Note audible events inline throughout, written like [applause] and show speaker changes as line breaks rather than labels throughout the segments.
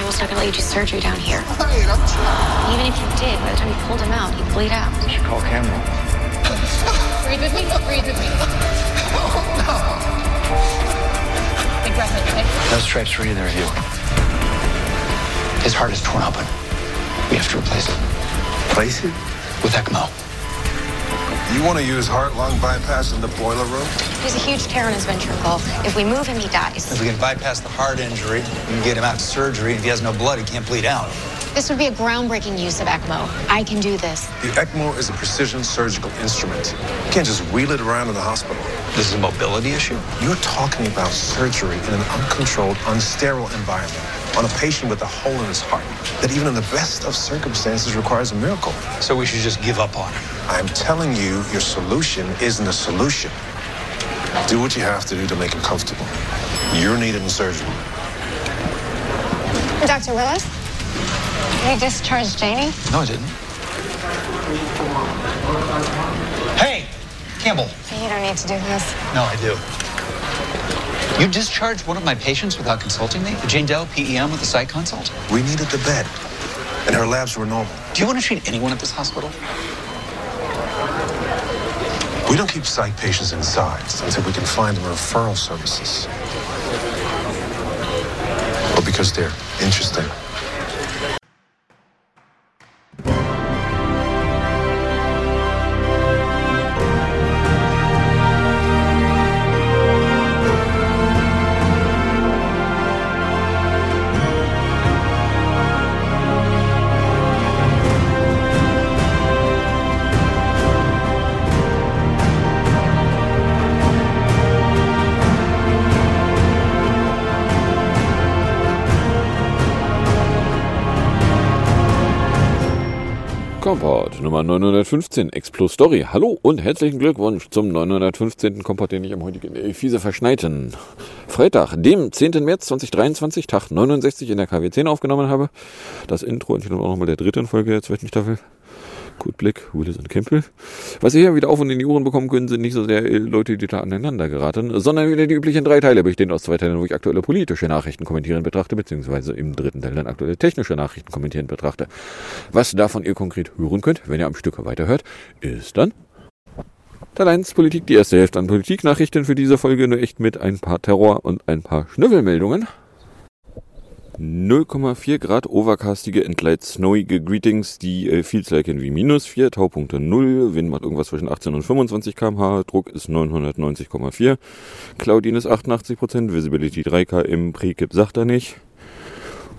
Campbell's not gonna let you do surgery down here.
Wait, I'm trying.
Even if you did, by the time you pulled him out, he'd bleed out.
You should call Campbell.
Breathe with me. Breathe with me. [laughs] Big breath in.
No stripes for either of you. His heart is torn open. We have to replace it
Replace it?
with ECMO.
You want to use heart-lung bypass in the boiler room?
There's a huge tear in his ventricle. If we move him, he dies.
If we can bypass the heart injury, we can get him out to surgery. If he has no blood, he can't bleed out.
This would be a groundbreaking use of ECMO. I can do this.
The ECMO is a precision surgical instrument. You can't just wheel it around in the hospital.
This is a mobility issue.
You're talking about surgery in an uncontrolled, unsterile environment on a patient with a hole in his heart that even in the best of circumstances requires a miracle.
So we should just give up on him.
I'm telling you, your solution isn't a solution. Do what you have to do to make him comfortable. You're needed in surgery.
Dr. Willis? You discharged Janie?
No, I didn't. Hey, Campbell.
You don't need to do this.
No, I do. You discharged one of my patients without consulting me? Jane Doe, PEM with a site consult?
We needed the bed, and her labs were normal.
Do you want to treat anyone at this hospital?
We don't keep psych patients inside until we can find them referral services. Or because they're interesting.
Nummer 915, X Plus Story. Hallo und herzlichen Glückwunsch zum 915. Kompott, den ich am heutigen äh, fiese verschneiten Freitag, dem 10. März 2023, Tag 69 in der KW10 aufgenommen habe. Das Intro entspricht auch nochmal der dritten Folge der zweiten Staffel. Gut Blick, Willis und Campbell. Was ihr hier wieder auf und in die Ohren bekommen können, sind nicht so sehr äh, Leute, die da aneinander geraten, sondern wieder die üblichen drei Teile, bestehend aus zwei Teilen, wo ich aktuelle politische Nachrichten kommentieren betrachte, beziehungsweise im dritten Teil dann aktuelle technische Nachrichten kommentieren betrachte. Was davon ihr konkret hören könnt, wenn ihr am Stück weiterhört, ist dann Teil 1 Politik, die erste Hälfte an Politiknachrichten für diese Folge, nur echt mit ein paar Terror- und ein paar Schnüffelmeldungen. 0,4 Grad overcastige Entgleit snowige Greetings, die äh, Feels like wie minus 4, Taupunkte 0, Wind macht irgendwas zwischen 18 und 25 kmh, Druck ist 990,4, Cloudiness 88%, Visibility 3 km, Prekip sagt er nicht,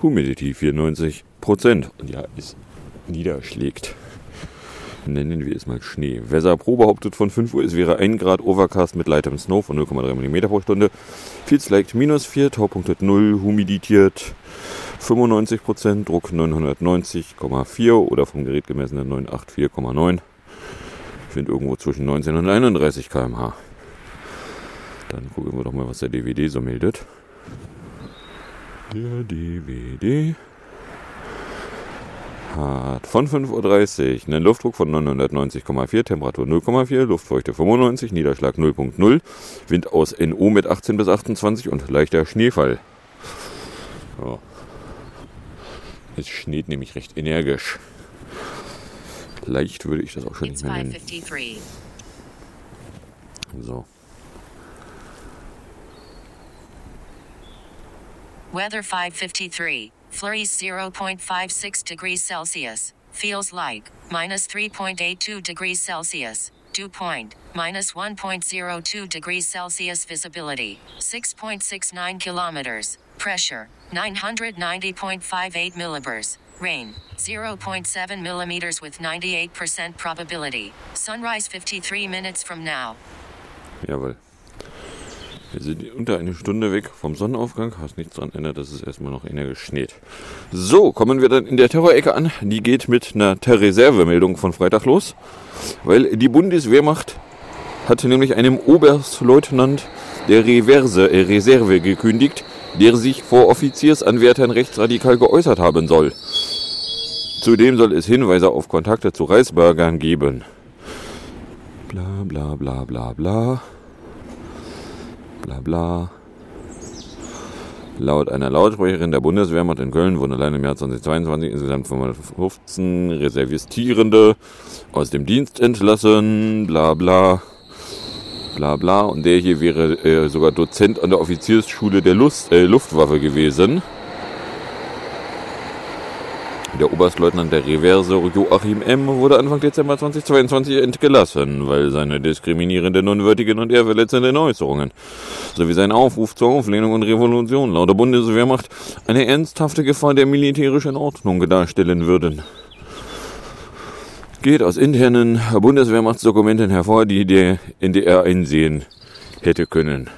Humidity 94%. Und ja, es niederschlägt. Nennen wir es mal Schnee. Weser Pro behauptet von 5 Uhr, es wäre 1 Grad Overcast mit lightem Snow von 0,3 mm pro Stunde. Feels like minus 4, Taupunktet 0, humiditiert 95%, Druck 990,4 oder vom Gerät gemessene 984,9. Ich finde irgendwo zwischen 19 und 31 km/h. Dann gucken wir doch mal, was der DVD so meldet. Der DVD hat von 5.30 Uhr einen Luftdruck von 990,4, Temperatur 0,4, Luftfeuchte 95, Niederschlag 0,0, Wind aus NO mit 18 bis 28 und leichter Schneefall. So. Es schneit nämlich recht energisch. Leicht würde ich das auch schon
It's
nicht mehr nennen.
553.
So.
Weather 553. Flurries 0.56 degrees Celsius. Feels like minus 3.82 degrees Celsius. Dew point minus 1.02 degrees Celsius. Visibility 6.69 kilometers. Pressure 990.58 millibars. Rain 0.7 millimeters with 98% probability. Sunrise 53 minutes from now.
Jawohl. Wir sind unter eine Stunde weg vom Sonnenaufgang, was nichts daran ändert, dass es erstmal noch energisch schneit. So, kommen wir dann in der Terrorecke an. Die geht mit einer Terreservemeldung von Freitag los, weil die Bundeswehrmacht hatte nämlich einem Oberstleutnant der Reverse, äh, Reserve gekündigt, der sich vor Offiziersanwärtern rechtsradikal geäußert haben soll. Zudem soll es Hinweise auf Kontakte zu Reisbürgern geben. Bla bla bla bla bla. Bla bla. Laut einer Lautsprecherin der Bundeswehrmacht in Köln wurden allein im Jahr 2022 insgesamt 515 Reservistierende aus dem Dienst entlassen, bla bla, bla bla. Und der hier wäre äh, sogar Dozent an der Offiziersschule der Lust, äh, Luftwaffe gewesen. Der Oberstleutnant der Reverse Joachim M. wurde Anfang Dezember 2022 entgelassen, weil seine diskriminierenden, unwürdigen und ehrverletzenden Äußerungen sowie sein Aufruf zur Auflehnung und Revolution laut der Bundeswehrmacht eine ernsthafte Gefahr der militärischen Ordnung darstellen würden. Geht aus internen Bundeswehrmachtsdokumenten hervor, die der NDR einsehen hätte können.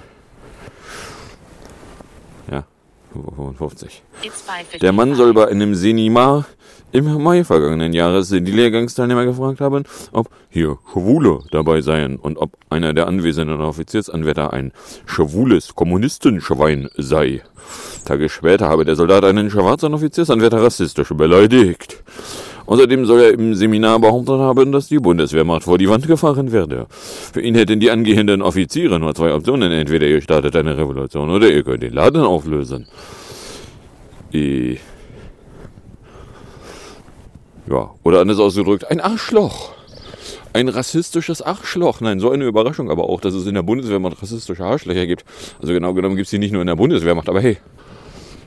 Ja, 55.
It's 5:55.
Der Mann soll bei einem Seminar im Mai vergangenen Jahres die Lehrgangsteilnehmer gefragt haben, ob hier Schwule dabei seien und ob einer der anwesenden Offiziersanwärter ein schwules Kommunistenschwein sei. Tage später habe der Soldat einen schwarzen Offiziersanwärter rassistisch beleidigt. Außerdem soll er im Seminar behauptet haben, dass die Bundeswehrmacht vor die Wand gefahren werde. Für ihn hätten die angehenden Offiziere nur zwei Optionen. Entweder ihr startet eine Revolution oder ihr könnt den Laden auflösen. Äh, ja, oder anders ausgedrückt, ein Arschloch. Ein rassistisches Arschloch. Nein, so eine Überraschung aber auch, dass es in der Bundeswehrmacht rassistische Arschlöcher gibt. Also genau genommen gibt es die nicht nur in der Bundeswehrmacht, aber hey.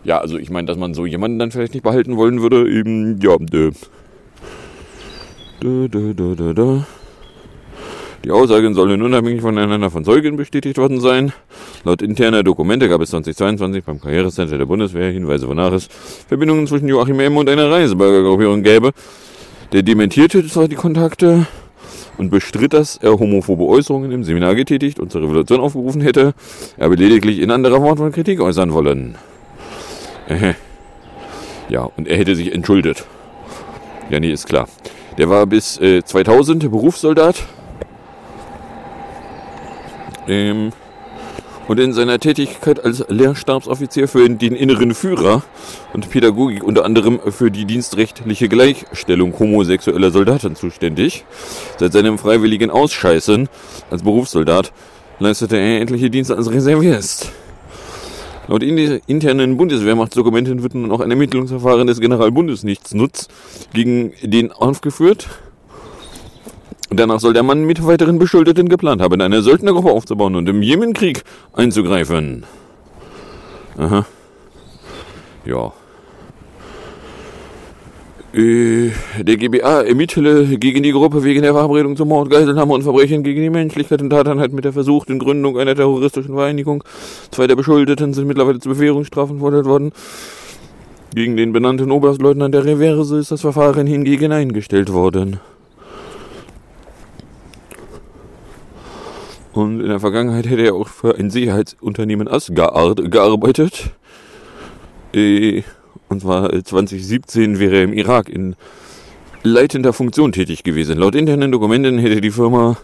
Ja, also ich meine, dass man so jemanden dann vielleicht nicht behalten wollen würde, eben, ja, dö. Die Aussagen sollen unabhängig voneinander von Zeugen bestätigt worden sein. Laut interner Dokumente gab es 2022 beim Karrierecenter der Bundeswehr Hinweise, wonach es Verbindungen zwischen Joachim M. und einer Reisebürgergruppierung gäbe. Der dementierte zwar die Kontakte und bestritt, dass er homophobe Äußerungen im Seminar getätigt und zur Revolution aufgerufen hätte. Er habe lediglich in anderer Wortwahl Kritik äußern wollen. Ja, und er hätte sich entschuldet. Ja, nee, ist klar. Der war bis äh, 2000 Berufssoldat. Ähm, und in seiner Tätigkeit als Lehrstabsoffizier für den inneren Führer und Pädagogik unter anderem für die dienstrechtliche Gleichstellung homosexueller Soldaten zuständig. Seit seinem freiwilligen Ausscheißen als Berufssoldat leistete er endliche Dienste als Reservist. Laut in- internen Bundeswehrmachtsdokumenten wird nun auch ein Ermittlungsverfahren des Generalbundesnichtsnutz gegen den aufgeführt. Danach soll der Mann mit weiteren Beschuldeten geplant haben, eine Söldnergruppe aufzubauen und im Jemenkrieg einzugreifen. Aha. Ja. Äh, Der GBA ermittele gegen die Gruppe wegen der Verabredung zum Mord, Geiselnahme und Verbrechen gegen die Menschlichkeit und Tateinheit mit der versuchten Gründung einer terroristischen Vereinigung. Zwei der Beschuldeten sind mittlerweile zu Bewährungsstrafen verurteilt worden. Gegen den benannten Oberstleutnant der Reverse ist das Verfahren hingegen eingestellt worden. Und in der Vergangenheit hätte er auch für ein Sicherheitsunternehmen Asgard gearbeitet. Äh, Und zwar äh, 2017 wäre er im Irak in leitender Funktion tätig gewesen. Laut internen Dokumenten hätte die Firma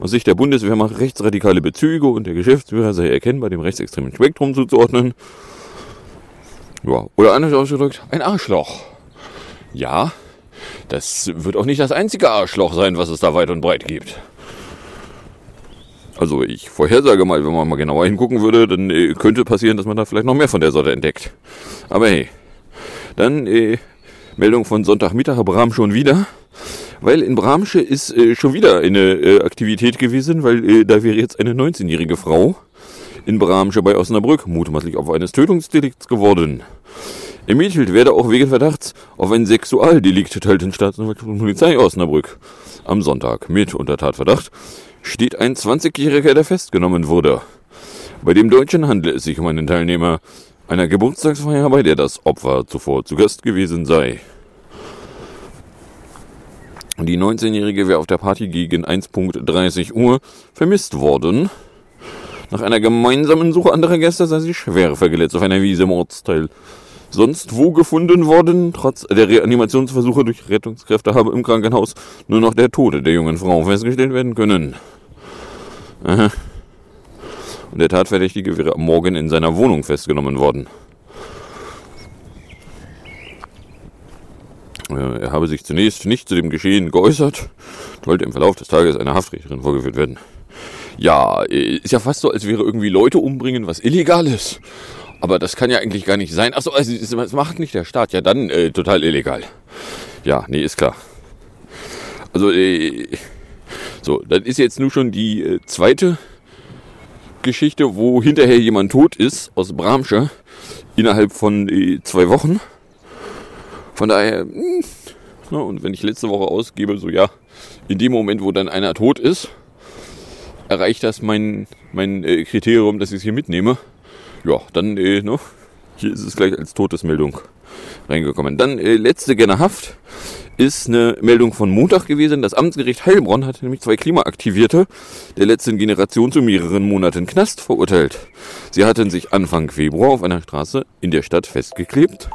aus Sicht der Bundeswehrmacht rechtsradikale Bezüge und der Geschäftsführer sei erkennbar dem rechtsextremen Spektrum zuzuordnen. Ja, oder anders ausgedrückt, ein Arschloch. Ja, das wird auch nicht das einzige Arschloch sein, was es da weit und breit gibt. Also ich vorhersage mal, wenn man mal genauer hingucken würde, dann äh, könnte passieren, dass man da vielleicht noch mehr von der Sorte entdeckt. Aber hey, dann äh, Meldung von Sonntagmittag, Bram schon wieder. Weil in Bramsche ist äh, schon wieder eine äh, Aktivität gewesen, weil äh, da wäre jetzt eine 19-jährige Frau in Bramsche bei Osnabrück mutmaßlich Opfer eines Tötungsdelikts geworden. Ermittelt werde auch wegen Verdachts auf ein Sexualdelikt, teilt Staatsanwaltschaft und Polizei Osnabrück. Am Sonntag mit unter Tatverdacht steht ein 20-Jähriger, der festgenommen wurde. Bei dem Deutschen handelt es sich um einen Teilnehmer einer Geburtstagsfeier, bei der das Opfer zuvor zu Gast gewesen sei. Die 19-Jährige wäre auf der Party gegen 1.30 Uhr vermisst worden. Nach einer gemeinsamen Suche anderer Gäste sei sie schwer verletzt auf einer Wiese im Ortsteil sonst wo gefunden worden. Trotz der Reanimationsversuche durch Rettungskräfte habe im Krankenhaus nur noch der Tode der jungen Frau festgestellt werden können. Aha. Der Tatverdächtige wäre am Morgen in seiner Wohnung festgenommen worden. Äh, Er habe sich zunächst nicht zu dem Geschehen geäußert, wollte im Verlauf des Tages einer Haftrichterin vorgeführt werden. Ja, äh, ist ja fast so, als wäre irgendwie Leute umbringen was Illegales. Aber das kann ja eigentlich gar nicht sein. Achso, also das macht nicht der Staat. Ja, dann äh, total illegal. Ja, nee, ist klar. Also, äh, so, das ist jetzt nur schon die äh, zweite Geschichte, wo hinterher jemand tot ist aus Bramsche innerhalb von äh, zwei Wochen. Von daher, mh, hm, na, und wenn ich letzte Woche ausgebe, so ja, in dem Moment, wo dann einer tot ist, erreicht das mein, mein äh, Kriterium, dass ich es hier mitnehme. Ja, dann, äh, ne, hier ist es gleich als Todesmeldung reingekommen. Dann äh, letzte gerne Haft ist eine Meldung von Montag gewesen. Das Amtsgericht Heilbronn hat nämlich zwei Klimaaktivierte der letzten Generation zu mehreren Monaten Knast verurteilt. Sie hatten sich Anfang Februar auf einer Straße in der Stadt festgeklebt.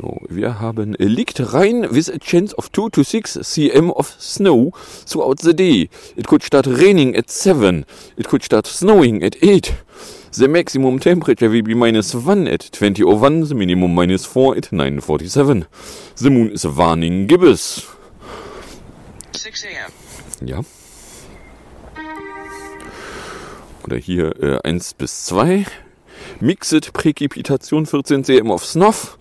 So, wir haben liegt rein with a chance of 2 to 6 cm of snow throughout the day. It could start raining at 7. It could start snowing at 8. The maximum temperature will be minus 1 at 20.01, the minimum minus 4 at 9.47. The moon is warning gibbous.
6 a.m.
Ja. Oder hier äh, 1 bis 2. Mixed Precipitation 14 cm of snuff.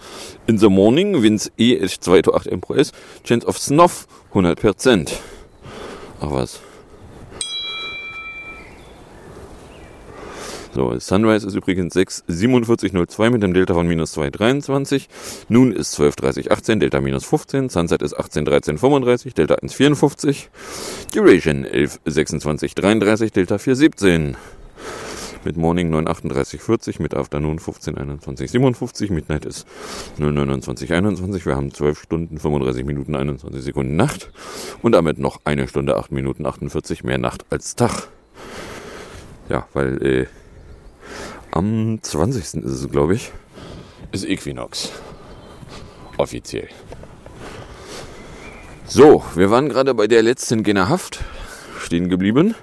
In the morning, winds E at 2 to 8 mph. Chance of snuff 100%. Ach was. So, Sunrise ist übrigens 6,4702 mit dem Delta von minus 2,23. Nun ist 12,3018, Delta minus 15. Sunset ist 18,1335, Delta 1,54. Duration 11,2633, Delta 4,17. Mit Morning 9,3840, mit Afternoon 15,2157, Midnight ist 0,2921. Wir haben 12 Stunden, 35 Minuten, 21 Sekunden Nacht. Und damit noch eine Stunde, 8 Minuten, 48 mehr Nacht als Tag. Ja, weil äh, am 20. ist es, glaube ich, ist Equinox. Offiziell. So, wir waren gerade bei der letzten Generhaft stehen geblieben.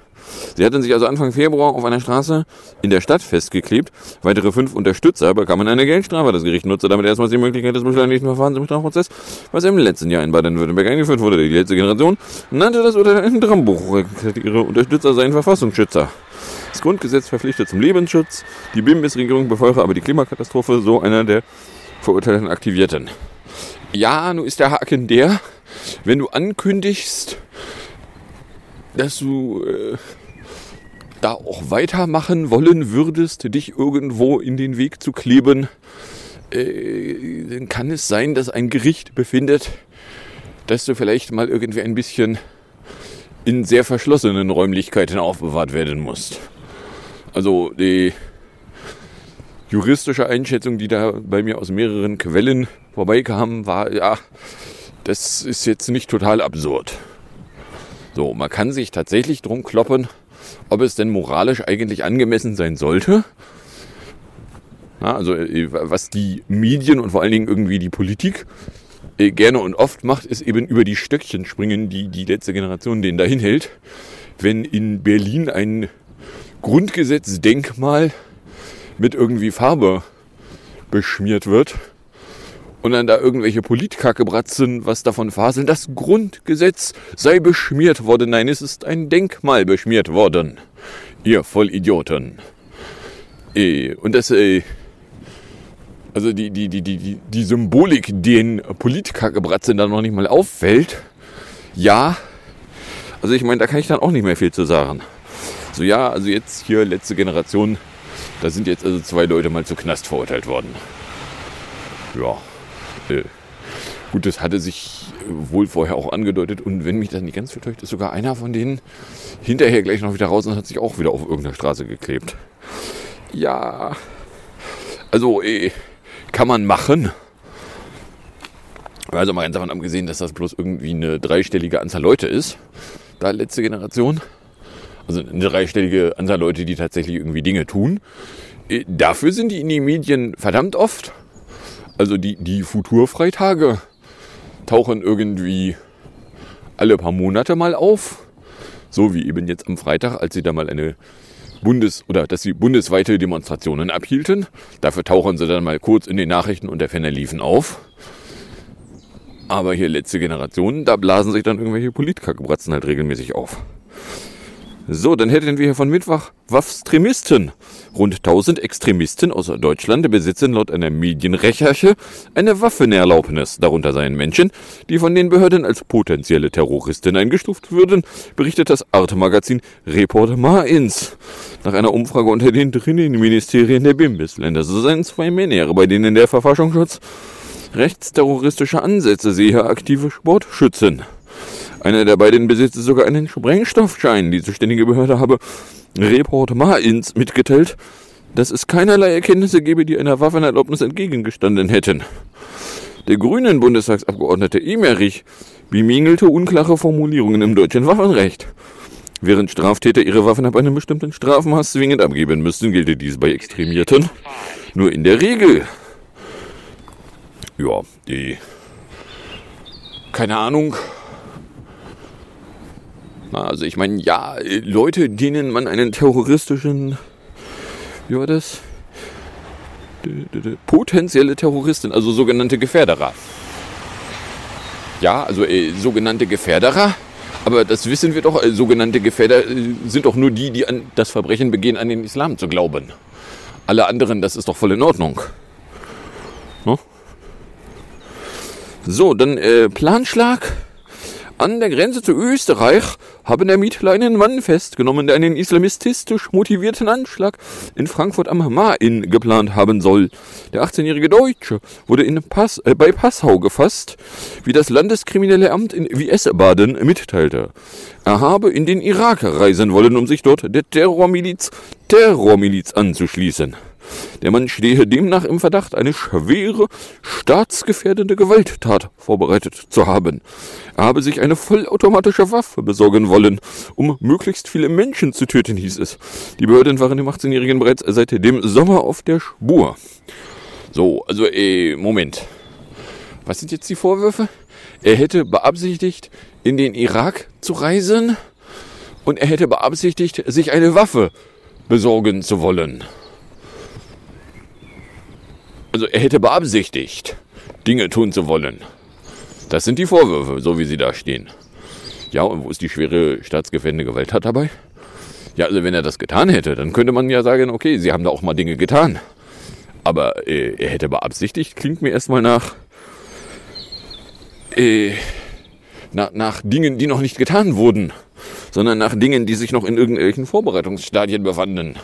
Sie hatten sich also Anfang Februar auf einer Straße in der Stadt festgeklebt. Weitere fünf Unterstützer bekamen eine Geldstrafe. Das Gericht nutzte damit erstmals die Möglichkeit des beschleunigten Verfahrens im Strafprozess, was im letzten Jahr in Baden-Württemberg eingeführt wurde. Die letzte Generation nannte das Urteil ein Drehbuch. Ihre Unterstützer seien Verfassungsschützer. Das Grundgesetz verpflichtet zum Lebensschutz. Die BIM-Regierung befeuere aber die Klimakatastrophe, so einer der verurteilten Aktivierten. Ja, nun ist der Haken der, wenn du ankündigst, dass du äh, da auch weitermachen wollen würdest, dich irgendwo in den Weg zu kleben, äh, dann kann es sein, dass ein Gericht befindet, dass du vielleicht mal irgendwie ein bisschen in sehr verschlossenen Räumlichkeiten aufbewahrt werden musst. Also die juristische Einschätzung, die da bei mir aus mehreren Quellen vorbeikam, war, ja, das ist jetzt nicht total absurd. So, man kann sich tatsächlich drum kloppen, ob es denn moralisch eigentlich angemessen sein sollte. Ja, also äh, was die Medien und vor allen Dingen irgendwie die Politik äh, gerne und oft macht, ist eben über die Stöckchen springen, die die letzte Generation denen dahin hält. Wenn in Berlin ein Grundgesetzdenkmal mit irgendwie Farbe beschmiert wird und dann da irgendwelche Politkackebratzen was davon faseln, das Grundgesetz sei beschmiert worden. Nein, es ist ein Denkmal beschmiert worden. Ihr Vollidioten. Äh, und das, äh, also die, die, die, die, die Symbolik, den Politkackebratzen da noch nicht mal auffällt, ja, also ich meine, da kann ich dann auch nicht mehr viel zu sagen. So, ja, also jetzt hier letzte Generation, da sind jetzt also zwei Leute mal zu Knast verurteilt worden. Ja, äh, gut, das hatte sich wohl vorher auch angedeutet und wenn mich das nicht ganz vertäuscht, ist sogar einer von denen hinterher gleich noch wieder raus und hat sich auch wieder auf irgendeiner Straße geklebt. Ja, also äh, kann man machen. Also mal ganz davon abgesehen, dass das bloß irgendwie eine dreistellige Anzahl Leute ist, da letzte Generation. Also eine dreistellige Anzahl Leute, die tatsächlich irgendwie Dinge tun. Äh, dafür sind die in den Medien verdammt oft. Also die, die Futurfreitage tauchen irgendwie alle paar Monate mal auf. So wie eben jetzt am Freitag, als sie da mal eine Bundes- oder dass sie bundesweite Demonstrationen abhielten. Dafür tauchen sie dann mal kurz in den Nachrichten und der Fenner liefen auf. Aber hier letzte Generation, da blasen sich dann irgendwelche Politkackebratzen halt regelmäßig auf. So, dann hätten wir hier von Mittwoch Waffstremisten. Rund 1000 Extremisten aus Deutschland besitzen laut einer Medienrecherche eine Waffenerlaubnis. Darunter seien Menschen, die von den Behörden als potenzielle Terroristen eingestuft würden, berichtet das Arte-Magazin Report Mainz. Nach einer Umfrage unter den drinnen Ministerien der Bundesländer so seien zwei Männer, bei denen der Verfassungsschutz rechtsterroristische Ansätze sehe, aktive Sportschützen. Einer der beiden besitzt sogar einen Sprengstoffschein. Die zuständige Behörde habe Report Mainz mitgeteilt, dass es keinerlei Erkenntnisse gebe, die einer Waffenerlaubnis entgegengestanden hätten. Der grünen Bundestagsabgeordnete Emerich bemängelte unklare Formulierungen im deutschen Waffenrecht. Während Straftäter ihre Waffen ab einem bestimmten Strafmaß zwingend abgeben müssten, gelte dies bei Extremierten nur in der Regel. Ja, die. Keine Ahnung. Na, also ich meine, ja, Leute, denen man einen terroristischen. Wie war das? Potenzielle Terroristen, also sogenannte Gefährderer. Ja, also äh, sogenannte Gefährderer. Aber das wissen wir doch, äh, sogenannte Gefährder äh, sind doch nur die, die an das Verbrechen begehen, an den Islam zu glauben. Alle anderen, das ist doch voll in Ordnung. No? So, dann äh, Planschlag. An der Grenze zu Österreich haben Ermittler einen Mann festgenommen, der einen islamistisch motivierten Anschlag in Frankfurt am Main geplant haben soll. Der 18-jährige Deutsche wurde Pass, äh, bei Passau gefasst, wie das Landeskriminelle Amt in Wiesbaden mitteilte. Er habe in den Irak reisen wollen, um sich dort der Terrormiliz Terrormiliz anzuschließen. Der Mann stehe demnach im Verdacht, eine schwere, staatsgefährdende Gewalttat vorbereitet zu haben. Er habe sich eine vollautomatische Waffe besorgen wollen, um möglichst viele Menschen zu töten, hieß es. Die Behörden waren dem 18-Jährigen bereits seit dem Sommer auf der Spur. So, also, äh, Moment. Was sind jetzt die Vorwürfe? Er hätte beabsichtigt, in den Irak zu reisen und er hätte beabsichtigt, sich eine Waffe besorgen zu wollen. Also er hätte beabsichtigt, Dinge tun zu wollen. Das sind die Vorwürfe, so wie sie da stehen. Ja, und wo ist die schwere staatsgefährdende Gewalttat dabei? Ja, also wenn er das getan hätte, dann könnte man ja sagen, okay, sie haben da auch mal Dinge getan. Aber äh, er hätte beabsichtigt, klingt mir erstmal nach, äh, nach, nach Dingen, die noch nicht getan wurden, sondern nach Dingen, die sich noch in irgendwelchen Vorbereitungsstadien befanden.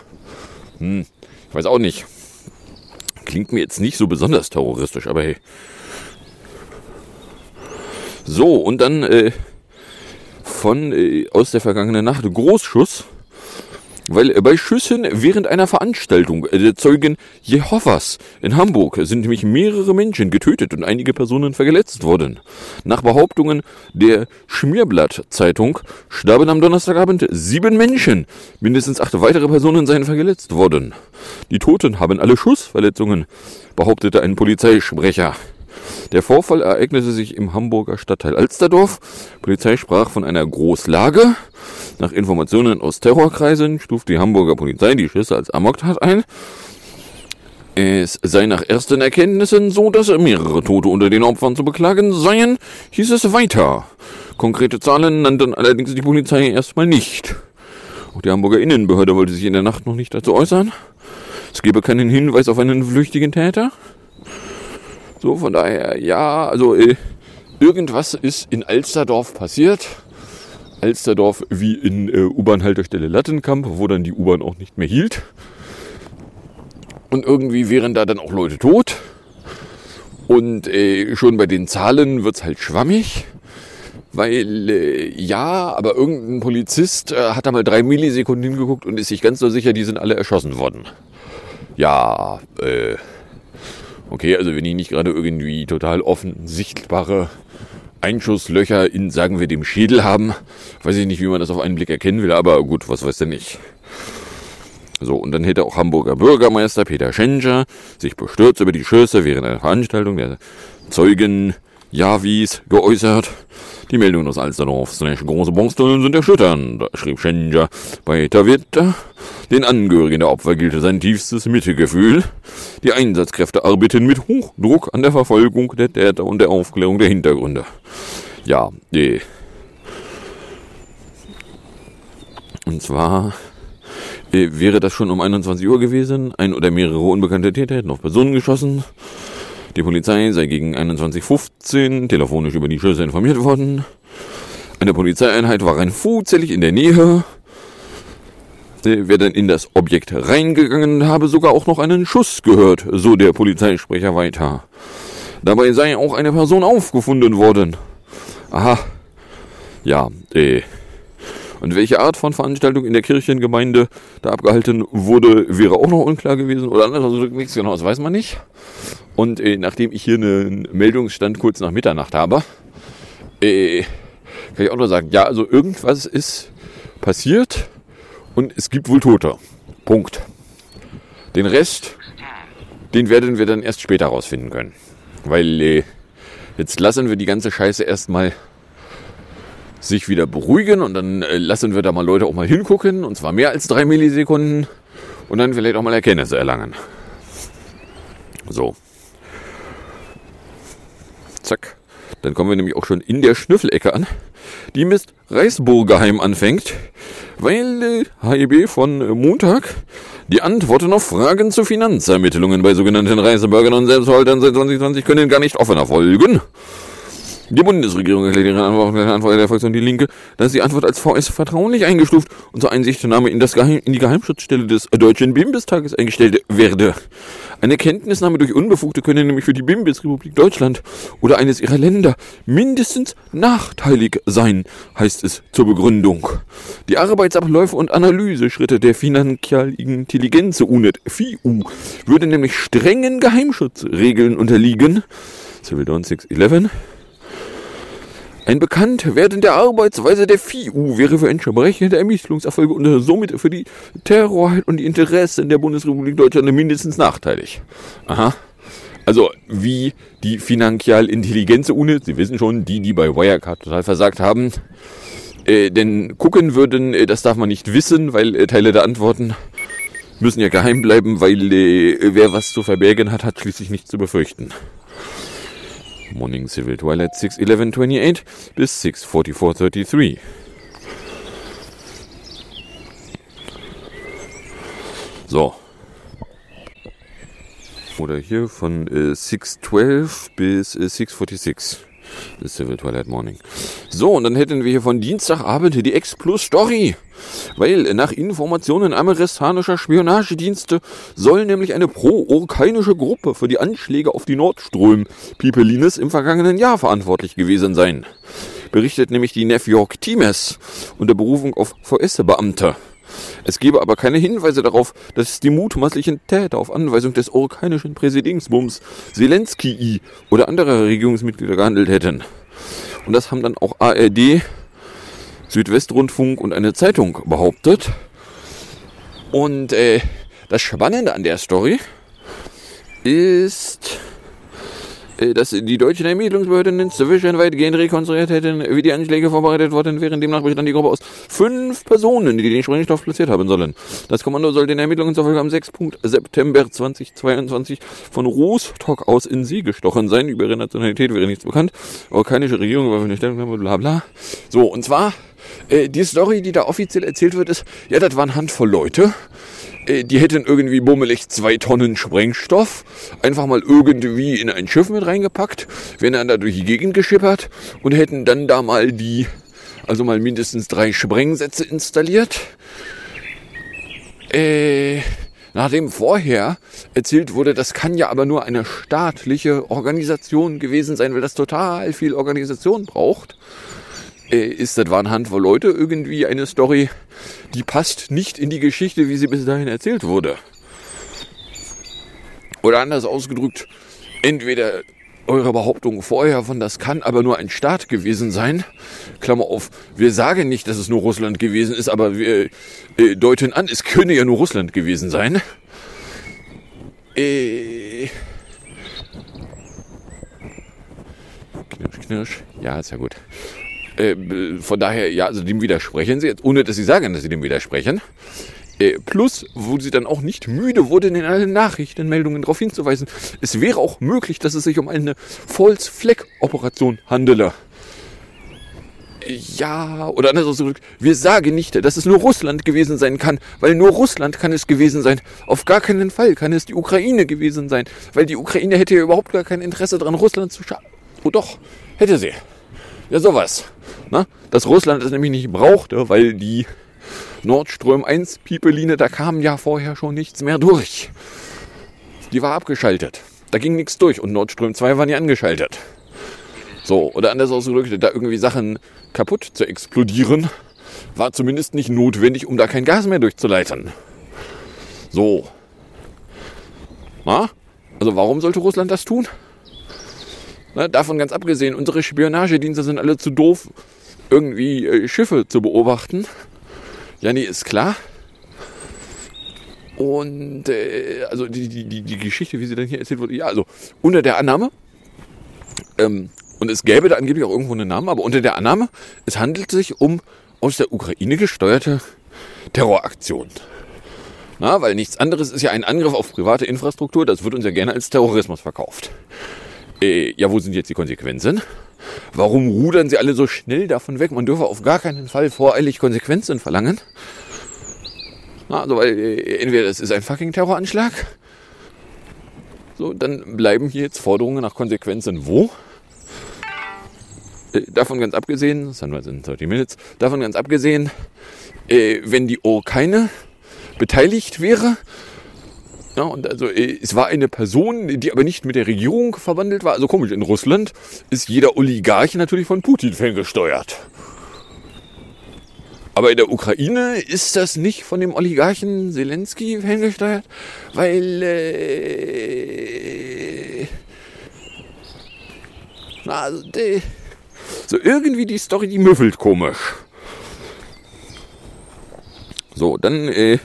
Hm, ich weiß auch nicht. Klingt mir jetzt nicht so besonders terroristisch, aber hey. So, und dann äh, von äh, aus der vergangenen Nacht Großschuss, weil bei Schüssen während einer Veranstaltung der Zeugen Jehovas in Hamburg sind nämlich mehrere Menschen getötet und einige Personen verletzt worden. Nach Behauptungen der Schmierblatt-Zeitung starben am Donnerstagabend sieben Menschen. Mindestens acht weitere Personen seien verletzt worden. Die Toten haben alle Schussverletzungen, behauptete ein Polizeisprecher. Der Vorfall ereignete sich im Hamburger Stadtteil Alsterdorf. Polizei sprach von einer Großlage. Nach Informationen aus Terrorkreisen stuft die Hamburger Polizei die Schüsse als Amoktat ein. Es sei nach ersten Erkenntnissen so, dass mehrere Tote unter den Opfern zu beklagen seien, hieß es weiter. Konkrete Zahlen nannten allerdings die Polizei erstmal nicht. Auch die Hamburger Innenbehörde wollte sich in der Nacht noch nicht dazu äußern. Es gebe keinen Hinweis auf einen flüchtigen Täter. So, von daher, ja, also äh, irgendwas ist in Alsterdorf passiert. Alsterdorf wie in äh, U-Bahn-Haltestelle Lattenkamp, wo dann die U-Bahn auch nicht mehr hielt. Und irgendwie wären da dann auch Leute tot. Und äh, schon bei den Zahlen wird's halt schwammig. Weil, äh, ja, aber irgendein Polizist äh, hat da mal drei Millisekunden hingeguckt und ist sich ganz so sicher, die sind alle erschossen worden. Ja, äh, okay, also wenn die nicht gerade irgendwie total offen sichtbare Einschusslöcher in, sagen wir, dem Schädel haben, weiß ich nicht, wie man das auf einen Blick erkennen will, aber gut, was weiß denn nicht. So, und dann hätte auch Hamburger Bürgermeister Peter Schenscher sich bestürzt über die Schüsse während einer Veranstaltung der Zeugen Javis geäußert. Die Meldungen aus Alsterdorf slash große Baustellen sind erschütternd, schrieb Schenscher bei Twitter. Den Angehörigen der Opfer gilt sein tiefstes Mitgefühl. Die Einsatzkräfte arbeiten mit Hochdruck an der Verfolgung der Täter und der Aufklärung der Hintergründe. Ja, eh. Und zwar äh, wäre das schon um 21 Uhr gewesen. Ein oder mehrere unbekannte Täter hätten auf Personen geschossen. Die Polizei sei gegen 21.15 telefonisch über die Schüsse informiert worden. Eine Polizeieinheit war rein zufällig in der Nähe. Äh, Wäre dann in das Objekt reingegangen, habe sogar auch noch einen Schuss gehört, so der Polizeisprecher weiter. Dabei sei auch eine Person aufgefunden worden. Aha. Ja, äh. Und welche Art von Veranstaltung in der Kirchengemeinde da abgehalten wurde, wäre auch noch unklar gewesen. Oder anders, also nichts genau, das weiß man nicht. Und äh, nachdem ich hier einen Meldungsstand kurz nach Mitternacht habe, äh, kann ich auch nur sagen, ja, also irgendwas ist passiert und es gibt wohl Tote. Punkt. Den Rest, den werden wir dann erst später rausfinden können. Weil äh, jetzt lassen wir die ganze Scheiße erstmal sich wieder beruhigen und dann äh, lassen wir da mal Leute auch mal hingucken und zwar mehr als drei Millisekunden und dann vielleicht auch mal Erkenntnisse erlangen. So. Zack. Dann kommen wir nämlich auch schon in der Schnüffelecke an, die mit Reisburgerheim anfängt, weil HEB von äh, Montag die Antworten auf Fragen zu Finanzermittlungen bei sogenannten Reisebürgern und Selbstverwaltern seit 2020 können gar nicht offen erfolgen. Die Bundesregierung erklärt ihre Antwort, Antwort der Volkswagen Die Linke, dass die Antwort als VS vertraulich eingestuft und zur Einsichtnahme in, das Geheim, in die Geheimschutzstelle des Deutschen Bundestages eingestellt werde. Eine Kenntnisnahme durch Unbefugte könne nämlich für die Bundesrepublik Deutschland oder eines ihrer Länder mindestens nachteilig sein, heißt es zur Begründung. Die Arbeitsabläufe und Analyseschritte der finanziellen Intelligenz UNET FIU würde nämlich strengen Geheimschutzregeln unterliegen. Civil Dawn 611. Ein Bekanntwerden der Arbeitsweise der FIU wäre für entsprechende Ermittlungserfolge und somit für die Terrorheit und die Interessen der Bundesrepublik Deutschland mindestens nachteilig. Aha. Also wie die Finanzial Intelligenz UNIT, Sie wissen schon, die, die bei Wirecard total versagt haben, äh, denn gucken würden, äh, das darf man nicht wissen, weil äh, Teile der Antworten müssen ja geheim bleiben, weil äh, wer was zu verbergen hat, hat schließlich nichts zu befürchten. Morning Civil Twilight 6.11.28 bis 6.44.33. So. Oder hier von äh, 6.12 bis äh, 6.46. The Civil Twilight Morning. So, und dann hätten wir hier von Dienstagabend die X Plus Story. Weil nach Informationen amerikanischer Spionagedienste soll nämlich eine pro-urkainische Gruppe für die Anschläge auf die Nordström-Pipelines im vergangenen Jahr verantwortlich gewesen sein. Berichtet nämlich die New York Times unter Berufung auf VS-Beamte. Es gebe aber keine Hinweise darauf, dass die mutmaßlichen Täter auf Anweisung des urkainischen Präsidentsbums Zelensky oder anderer Regierungsmitglieder gehandelt hätten. Und das haben dann auch ARD, Südwestrundfunk und eine Zeitung behauptet. Und äh, das Spannende an der Story ist, äh, dass die deutschen Ermittlungsbehörden inzwischen weitgehend rekonstruiert hätten, wie die Anschläge vorbereitet worden wären. Demnach besteht dann die Gruppe aus fünf Personen, die den Sprengstoff platziert haben sollen. Das Kommando soll den Ermittlungen zufolge am 6. September 2022 von Rostock aus in See gestochen sein. Über ihre Nationalität wäre nichts bekannt. Orkanische Regierung war für eine Stellungnahme, bla bla. So, und zwar, äh, die Story, die da offiziell erzählt wird, ist, ja, das waren Handvoll Leute, äh, die hätten irgendwie bummelig zwei Tonnen Sprengstoff einfach mal irgendwie in ein Schiff mit reingepackt, wären dann da durch die Gegend geschippert und hätten dann da mal die, also mal mindestens drei Sprengsätze installiert. Äh, nachdem vorher erzählt wurde, das kann ja aber nur eine staatliche Organisation gewesen sein, weil das total viel Organisation braucht, ist, das war eine Handvoll Leute irgendwie eine Story, die passt nicht in die Geschichte, wie sie bis dahin erzählt wurde. Oder anders ausgedrückt, entweder eure Behauptung vorher von das kann aber nur ein Staat gewesen sein. Klammer auf, wir sagen nicht, dass es nur Russland gewesen ist, aber wir äh, deuten an, es könne ja nur Russland gewesen sein. Äh, knirsch, knirsch. Ja, ist ja gut. Äh, von daher, ja, also dem widersprechen sie jetzt, ohne dass sie sagen, dass sie dem widersprechen. Äh, plus, wo sie dann auch nicht müde wurden, in allen Nachrichtenmeldungen darauf hinzuweisen, es wäre auch möglich, dass es sich um eine False Flag Operation handele. ja, oder anders ausgedrückt, wir sagen nicht, dass es nur Russland gewesen sein kann, weil nur Russland kann es gewesen sein. Auf gar keinen Fall kann es die Ukraine gewesen sein, weil die Ukraine hätte ja überhaupt gar kein Interesse daran, Russland zu schaden. Oh doch, hätte sie. Ja, sowas. Na? Dass Russland es nämlich nicht brauchte, weil die Nordström 1 Pipeline, da kam ja vorher schon nichts mehr durch. Die war abgeschaltet. Da ging nichts durch und Nordström 2 war nie angeschaltet. So, oder anders ausgedrückt, da irgendwie Sachen kaputt zu explodieren, war zumindest nicht notwendig, um da kein Gas mehr durchzuleiten. So. Na? Also warum sollte Russland das tun? Na, davon ganz abgesehen, unsere Spionagedienste sind alle zu doof, irgendwie äh, Schiffe zu beobachten. Ja, nee, ist klar. Und äh, also die, die, die, Geschichte, wie sie dann hier erzählt wurde, ja, also unter der Annahme, ähm, und es gäbe da angeblich auch irgendwo einen Namen, aber unter der Annahme, es handelt sich um aus der Ukraine gesteuerte Terroraktion. Na, weil nichts anderes ist ja ein Angriff auf private Infrastruktur, das wird uns ja gerne als Terrorismus verkauft. Äh, ja, wo sind jetzt die Konsequenzen? Warum rudern sie alle so schnell davon weg? Man dürfe auf gar keinen Fall voreilig Konsequenzen verlangen. Na, also, weil äh, entweder es ist ein fucking Terroranschlag, so, dann bleiben hier jetzt Forderungen nach Konsequenzen wo? Äh, davon ganz abgesehen, Sunrise in 30 Minutes, davon ganz abgesehen, äh, wenn die Ukraine beteiligt wäre, ja, und also äh, es war eine Person, die aber nicht mit der Regierung verwandelt war. Also komisch, in Russland ist jeder Oligarch natürlich von Putin ferngesteuert. Aber in der Ukraine ist das nicht von dem Oligarchen Zelensky ferngesteuert, weil äh, na, also, die, so irgendwie die Story, die müffelt komisch. So, dann äh,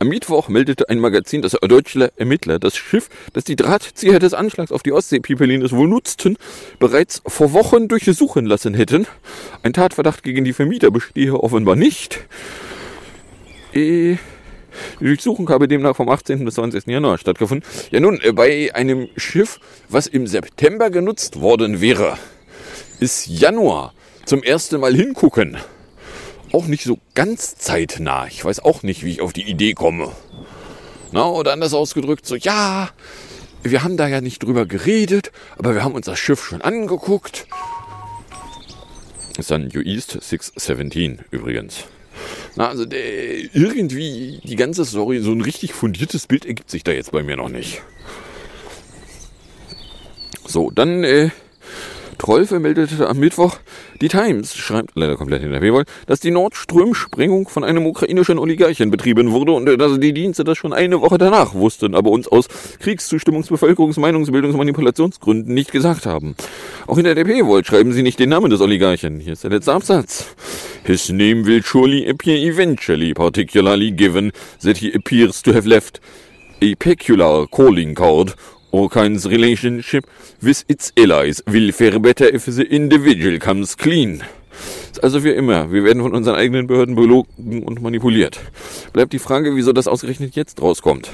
am Mittwoch meldete ein Magazin, das deutsche Ermittler das Schiff, das die Drahtzieher des Anschlags auf die Ostsee-Pipelines wohl nutzten, bereits vor Wochen durchsuchen lassen hätten. Ein Tatverdacht gegen die Vermieter bestehe offenbar nicht. Äh, die Durchsuchung habe demnach vom 18. bis 20. Januar stattgefunden. Ja nun, äh, bei einem Schiff, was im September genutzt worden wäre, ist Januar zum ersten Mal hingucken auch nicht so ganz zeitnah. Ich weiß auch nicht, wie ich auf die Idee komme. Na, oder anders ausgedrückt, so, ja, wir haben da ja nicht drüber geredet, aber wir haben uns das Schiff schon angeguckt. Dann New East 617 übrigens. Na, also der, irgendwie die ganze Story, so ein richtig fundiertes Bild ergibt sich da jetzt bei mir noch nicht. So, dann äh, Trolfe meldete am Mittwoch, die Times schreibt, leider komplett hinter Paywall, dass die Nordström-Sprengung von einem ukrainischen Oligarchen betrieben wurde und dass die Dienste das schon eine Woche danach wussten, aber uns aus Kriegszustimmungs-, Bevölkerungs-, Meinungsbildungs- Manipulationsgründen nicht gesagt haben. Auch hinter der Paywall schreiben sie nicht den Namen des Oligarchen. Hier ist der letzte Absatz. His name will surely appear eventually, particularly given that he appears to have left a peculiar calling card Orkine's relationship with its allies will fare better if the individual comes clean. Also wie immer, wir werden von unseren eigenen Behörden belogen und manipuliert. Bleibt die Frage, wieso das ausgerechnet jetzt rauskommt.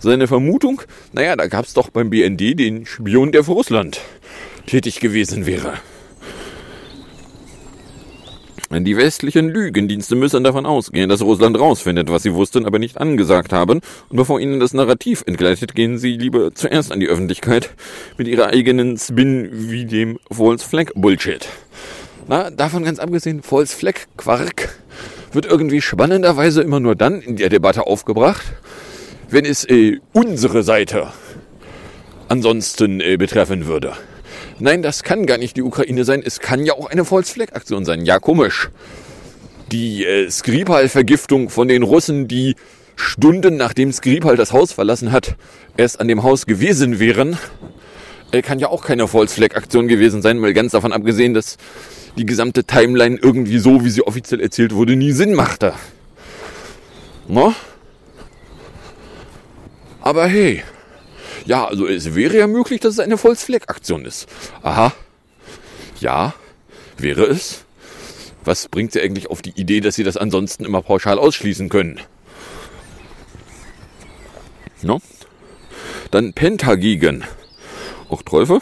Seine Vermutung? Naja, da gab's doch beim BND den Spion, der für Russland tätig gewesen wäre. Die westlichen Lügendienste müssen davon ausgehen, dass Russland rausfindet, was sie wussten, aber nicht angesagt haben. Und bevor ihnen das Narrativ entgleitet, gehen sie lieber zuerst an die Öffentlichkeit mit ihrer eigenen Spin wie dem False Flag Bullshit. Na, davon ganz abgesehen, False Flag Quark wird irgendwie spannenderweise immer nur dann in der Debatte aufgebracht, wenn es äh, unsere Seite ansonsten äh, betreffen würde. Nein, das kann gar nicht die Ukraine sein. Es kann ja auch eine False Flag Aktion sein. Ja, komisch. Die äh, Skripal-Vergiftung von den Russen, die Stunden nachdem Skripal das Haus verlassen hat, erst an dem Haus gewesen wären, äh, kann ja auch keine False Flag Aktion gewesen sein, weil ganz davon abgesehen, dass die gesamte Timeline irgendwie so, wie sie offiziell erzählt wurde, nie Sinn machte. No? Aber hey, ja, also es wäre ja möglich, dass es eine False Flag Aktion ist. Aha. Ja, wäre es. Was bringt sie eigentlich auf die Idee, dass sie das ansonsten immer pauschal ausschließen können? No? Dann Pentagigen. Auch Teufel.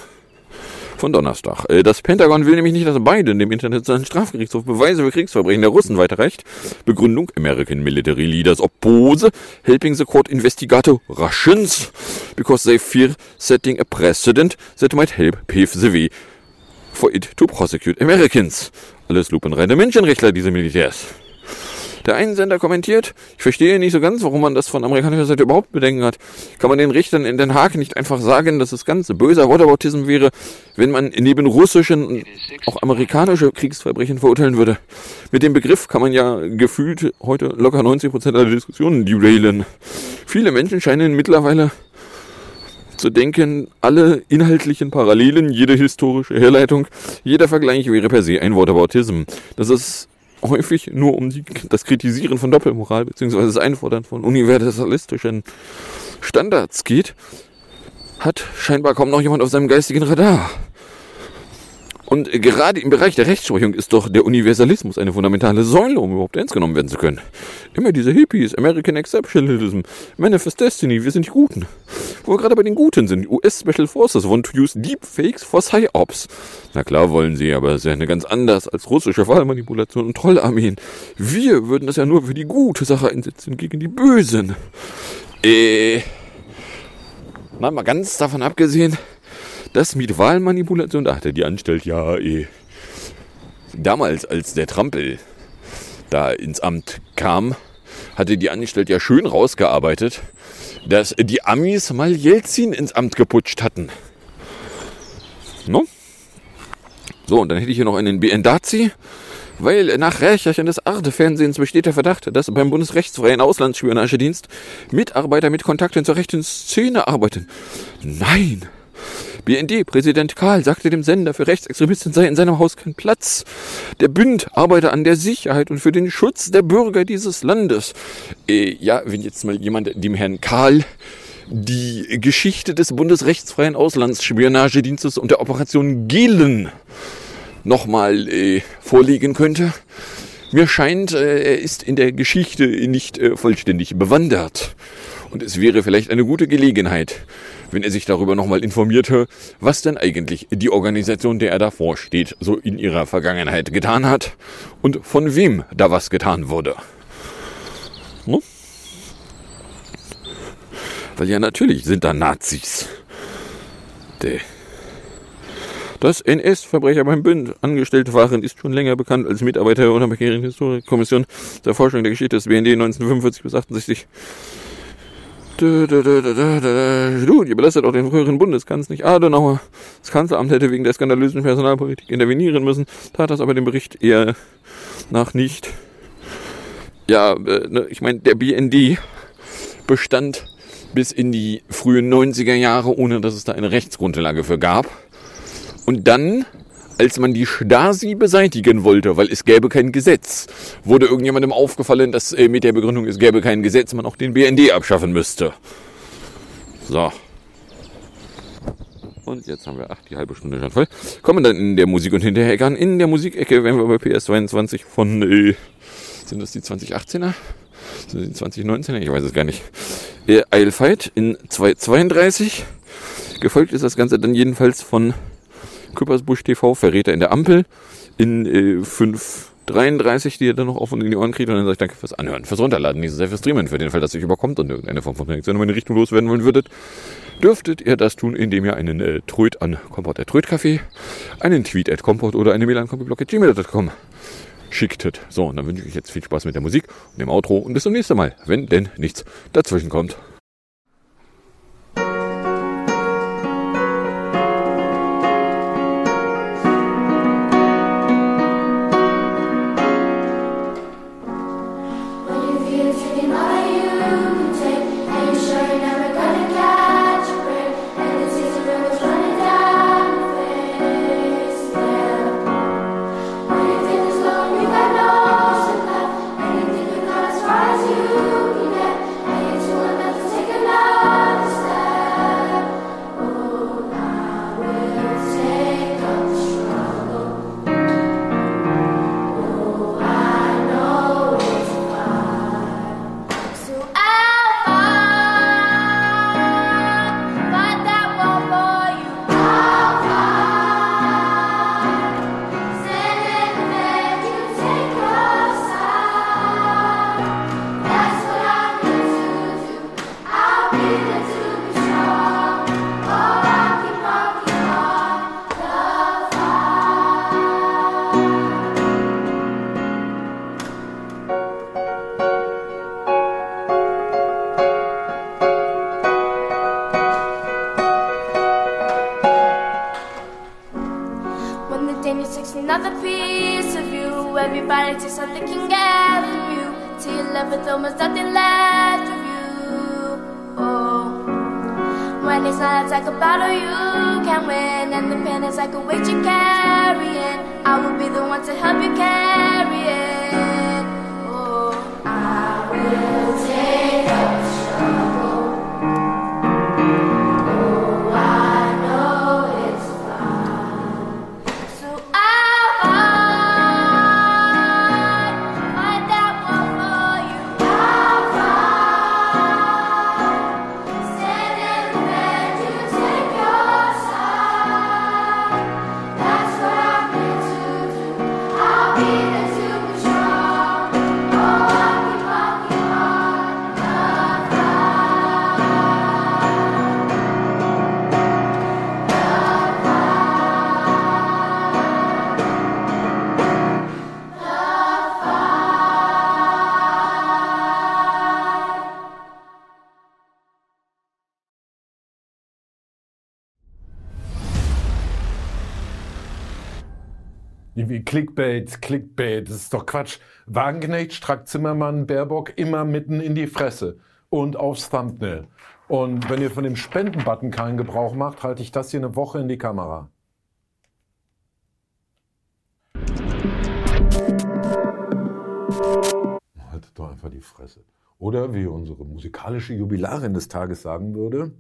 Von Donnerstag. Äh, Das Pentagon will nämlich nicht, dass Biden dem Internationalen Strafgerichtshof Beweise für Kriegsverbrechen der Russen weiterreicht. Begründung, American Military Leaders oppose helping the court investigate Russians because they fear setting a precedent that might help pave the way for it to prosecute Americans. Alles lupenreine Menschenrechtler, diese Militärs. Der Einsender kommentiert, ich verstehe nicht so ganz, warum man das von amerikanischer Seite überhaupt Bedenken hat. Kann man den Richtern in Den Haag nicht einfach sagen, dass es ganz böser Whataboutism wäre, wenn man neben russischen auch amerikanische Kriegsverbrechen verurteilen würde? Mit dem Begriff kann man ja gefühlt heute locker 90% aller Diskussionen derailen. Viele Menschen scheinen mittlerweile zu denken, alle inhaltlichen Parallelen, jede historische Herleitung, jeder Vergleich wäre per se ein Whataboutism. Das ist häufig nur um die, das Kritisieren von Doppelmoral bzw. das Einfordern von universalistischen Standards geht, hat scheinbar kaum noch jemand auf seinem geistigen Radar. Und gerade im Bereich der Rechtsprechung ist doch der Universalismus eine fundamentale Säule, um überhaupt ernst genommen werden zu können. Immer diese Hippies, American Exceptionalism, Manifest Destiny, wir sind die Guten. Wo wir gerade bei den Guten sind, US Special Forces want to use Deepfakes for Psyops. Na klar wollen sie, aber es ist ja eine ganz anders als russische Wahlmanipulation und Trollarmeen. Wir würden das ja nur für die gute Sache einsetzen, gegen die Bösen. Äh, mal, mal ganz davon abgesehen, das mit Wahlmanipulation, da hatte die Anstalt ja eh. Damals, als der Trampel da ins Amt kam, hatte die Anstalt ja schön rausgearbeitet, dass die Amis mal Jelzin ins Amt geputscht hatten. No? So, und dann hätte ich hier noch einen BN-Dazi, weil nach Rächerchen des Arte-Fernsehens besteht der Verdacht, dass beim Bundesrechtsfreien Auslandsspionagedienst Mitarbeiter mit Kontakten zur rechten Szene arbeiten. Nein! BND-Präsident Karl sagte dem Sender, für Rechtsextremisten sei in seinem Haus kein Platz. Der Bünd arbeite an der Sicherheit und für den Schutz der Bürger dieses Landes. Äh, ja, wenn jetzt mal jemand dem Herrn Karl die Geschichte des Bundesrechtsfreien Auslandsspionagedienstes und der Operation Gehlen nochmal äh, vorlegen könnte. Mir scheint, äh, er ist in der Geschichte nicht äh, vollständig bewandert. Und es wäre vielleicht eine gute Gelegenheit, wenn er sich darüber nochmal informierte, was denn eigentlich die Organisation, der er davor steht, so in ihrer Vergangenheit getan hat und von wem da was getan wurde. Hm? Weil ja natürlich sind da Nazis. De. Dass NS-Verbrecher beim Bünd angestellt waren, ist schon länger bekannt als Mitarbeiter der Unabhängigen Historikerkommission zur Forschung der Geschichte des BND 1945 bis 68. Studie belastet auch den früheren Bundeskanzler nicht Adenauer. Das Kanzleramt hätte wegen der skandalösen Personalpolitik intervenieren müssen, tat das aber dem Bericht eher nach nicht. Ja, äh, ne, ich meine, der BND bestand bis in die frühen 90er Jahre, ohne dass es da eine Rechtsgrundlage für gab. Und dann, als man die Stasi beseitigen wollte, weil es gäbe kein Gesetz, wurde irgendjemandem aufgefallen, dass äh, mit der Begründung, es gäbe kein Gesetz, man auch den BND abschaffen müsste. So. Und jetzt haben wir, ach, die halbe Stunde schon voll. Kommen dann in der Musik- und Hinterher an. In der Musikecke, wenn wir bei PS22 von, äh, sind das die 2018er? Sind das die 2019er? Ich weiß es gar nicht. Äh, I'll Fight in 232. Gefolgt ist das Ganze dann jedenfalls von Küppersbusch TV, Verräter in der Ampel, in äh, 533, die ihr dann noch auf und in die Ohren kriegt. Und dann sage ich danke fürs Anhören, fürs Runterladen, so sehr fürs Streamen, für den Fall, dass euch überkommt und irgendeine Form von Reaktion in meine Richtung loswerden wollen würdet. Dürftet ihr das tun, indem ihr einen äh, Tröd an Komport der Trödcafé, einen Tweet at Komport oder eine Mail an kompotblog.gmail.com schicktet. So, und dann wünsche ich euch jetzt viel Spaß mit der Musik und dem Outro und bis zum nächsten Mal, wenn denn nichts dazwischen kommt.
And the pain is like a weight you're carrying. I will be the one to help you carry it.
Clickbait, Clickbait, das ist doch Quatsch. Wagenknecht, Strack Zimmermann, Baerbock immer mitten in die Fresse und aufs Thumbnail. Und wenn ihr von dem Spendenbutton keinen Gebrauch macht, halte ich das hier eine Woche in die Kamera. Haltet doch einfach die Fresse. Oder wie unsere musikalische Jubilarin des Tages sagen würde.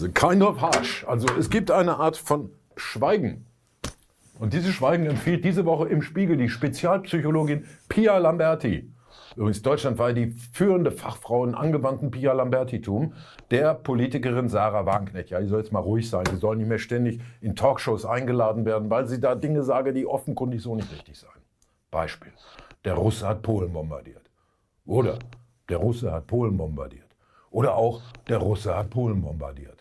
There's a kind of hush. Also es gibt eine Art von Schweigen. Und dieses Schweigen empfiehlt diese Woche im Spiegel die Spezialpsychologin Pia Lamberti. Übrigens deutschlandweit die führende Fachfrau in angewandten Pia Lambertitum, der Politikerin Sarah Wagenknecht. Ja, die soll jetzt mal ruhig sein. Sie soll nicht mehr ständig in Talkshows eingeladen werden, weil sie da Dinge sage, die offenkundig so nicht richtig seien. Beispiel. Der Russe hat Polen bombardiert. Oder der Russe hat Polen bombardiert. Oder auch der Russe hat Polen bombardiert.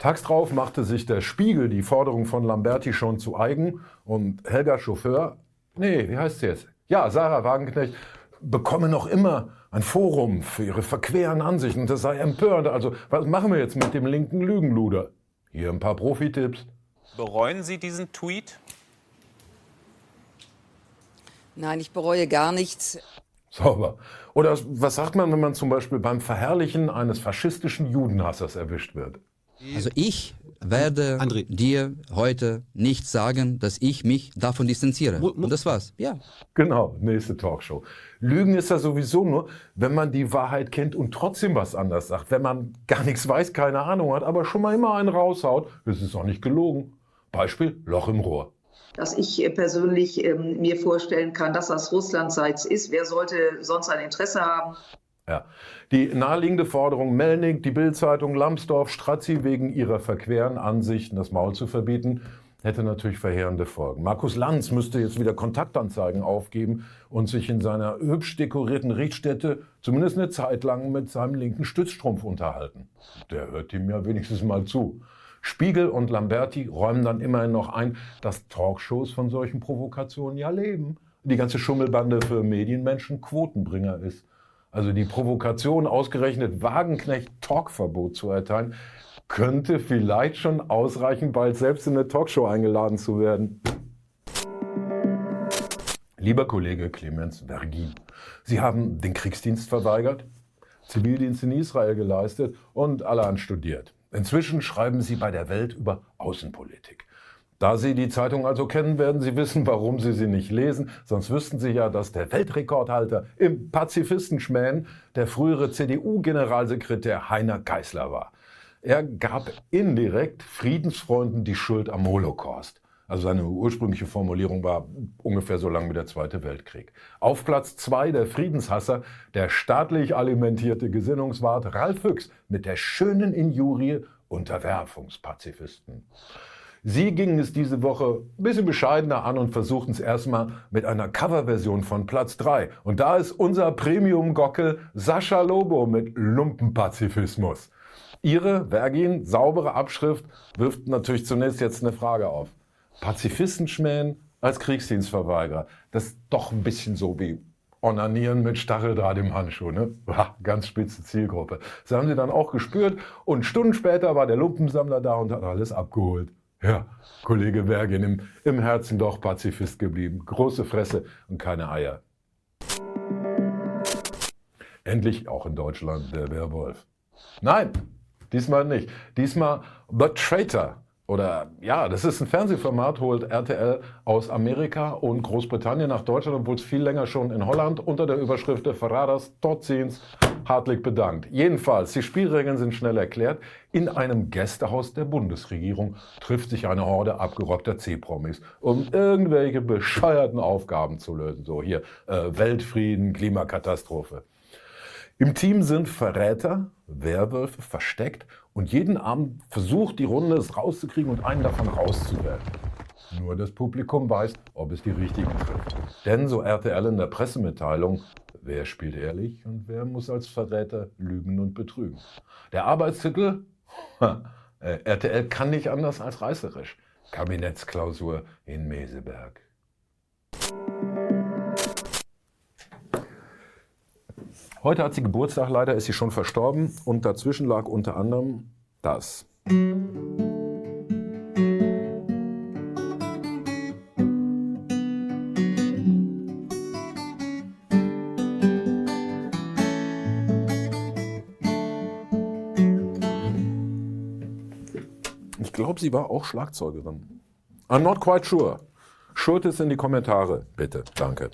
Tags drauf machte sich der Spiegel die Forderung von Lamberti schon zu eigen und Helga Chauffeur, nee, wie heißt sie jetzt? Ja, Sarah Wagenknecht, bekomme noch immer ein Forum für ihre verqueren Ansichten. Das sei empörend. Also, was machen wir jetzt mit dem linken Lügenluder? Hier ein paar Profi-Tipps.
Bereuen Sie diesen Tweet?
Nein, ich bereue gar nichts.
Sauber. Oder was sagt man, wenn man zum Beispiel beim Verherrlichen eines faschistischen Judenhassers erwischt wird?
Also ich werde dir heute nicht sagen, dass ich mich davon distanziere. Und das war's. Ja.
Genau, nächste Talkshow. Lügen ist ja sowieso nur, wenn man die Wahrheit kennt und trotzdem was anders sagt. Wenn man gar nichts weiß, keine Ahnung hat, aber schon mal immer einen raushaut, ist es auch nicht gelogen. Beispiel Loch im Rohr.
dass ich äh, persönlich ähm, mir vorstellen kann, dass das russlandseits ist. Wer sollte sonst ein Interesse haben?
Ja. Die naheliegende Forderung Melnik, die Bildzeitung, Lambsdorff, Strazzi wegen ihrer verqueren Ansichten das Maul zu verbieten, hätte natürlich verheerende Folgen. Markus Lanz müsste jetzt wieder Kontaktanzeigen aufgeben und sich in seiner hübsch dekorierten Richtstätte zumindest eine Zeit lang mit seinem linken Stützstrumpf unterhalten. Der hört ihm ja wenigstens mal zu. Spiegel und Lamberti räumen dann immerhin noch ein, dass Talkshows von solchen Provokationen ja leben. Die ganze Schummelbande für Medienmenschen Quotenbringer ist. Also die Provokation, ausgerechnet Wagenknecht Talkverbot zu erteilen, könnte vielleicht schon ausreichen, bald selbst in eine Talkshow eingeladen zu werden. Lieber Kollege Clemens Vergin, Sie haben den Kriegsdienst verweigert, Zivildienst in Israel geleistet und allerhand studiert. Inzwischen schreiben Sie bei der Welt über Außenpolitik. Da Sie die Zeitung also kennen, werden Sie wissen, warum Sie sie nicht lesen. Sonst wüssten Sie ja, dass der Weltrekordhalter im Pazifistenschmähen der frühere CDU-Generalsekretär Heiner Geißler war. Er gab indirekt Friedensfreunden die Schuld am Holocaust. Also seine ursprüngliche Formulierung war ungefähr so lang wie der Zweite Weltkrieg. Auf Platz zwei der Friedenshasser der staatlich alimentierte Gesinnungswart Ralf Füchs mit der schönen Injurie Unterwerfungspazifisten. Sie gingen es diese Woche ein bisschen bescheidener an und versuchten es erstmal mit einer Coverversion von Platz 3. Und da ist unser Premium-Gockel Sascha Lobo mit Lumpenpazifismus. Ihre, Vergin, saubere Abschrift wirft natürlich zunächst jetzt eine Frage auf. Pazifisten schmähen als Kriegsdienstverweigerer. Das ist doch ein bisschen so wie Onanieren mit Stacheldraht im Handschuh, ne? Ganz spitze Zielgruppe. Das haben sie dann auch gespürt und Stunden später war der Lumpensammler da und hat alles abgeholt. Ja, Kollege Bergin im, im Herzen doch Pazifist geblieben. Große Fresse und keine Eier. Endlich auch in Deutschland der Werwolf. Nein, diesmal nicht. Diesmal The Traitor. Oder ja, das ist ein Fernsehformat, holt RTL aus Amerika und Großbritannien nach Deutschland, obwohl es viel länger schon in Holland unter der Überschrift Verraders Todziens hartlich bedankt. Jedenfalls, die Spielregeln sind schnell erklärt. In einem Gästehaus der Bundesregierung trifft sich eine Horde abgerockter C-Promis, um irgendwelche bescheuerten Aufgaben zu lösen. So hier äh, Weltfrieden, Klimakatastrophe. Im Team sind Verräter, Werwölfe versteckt und jeden Abend versucht die Runde es rauszukriegen und einen davon rauszuwerfen. Nur das Publikum weiß, ob es die richtigen trifft. Denn so RTL in der Pressemitteilung, wer spielt ehrlich und wer muss als Verräter lügen und betrügen. Der Arbeitstitel? Äh, RTL kann nicht anders als reißerisch. Kabinettsklausur in Meseberg. Heute hat sie Geburtstag, leider ist sie schon verstorben und dazwischen lag unter anderem das. Ich glaube, sie war auch Schlagzeugerin. I'm not quite sure. Schurt es in die Kommentare, bitte. Danke.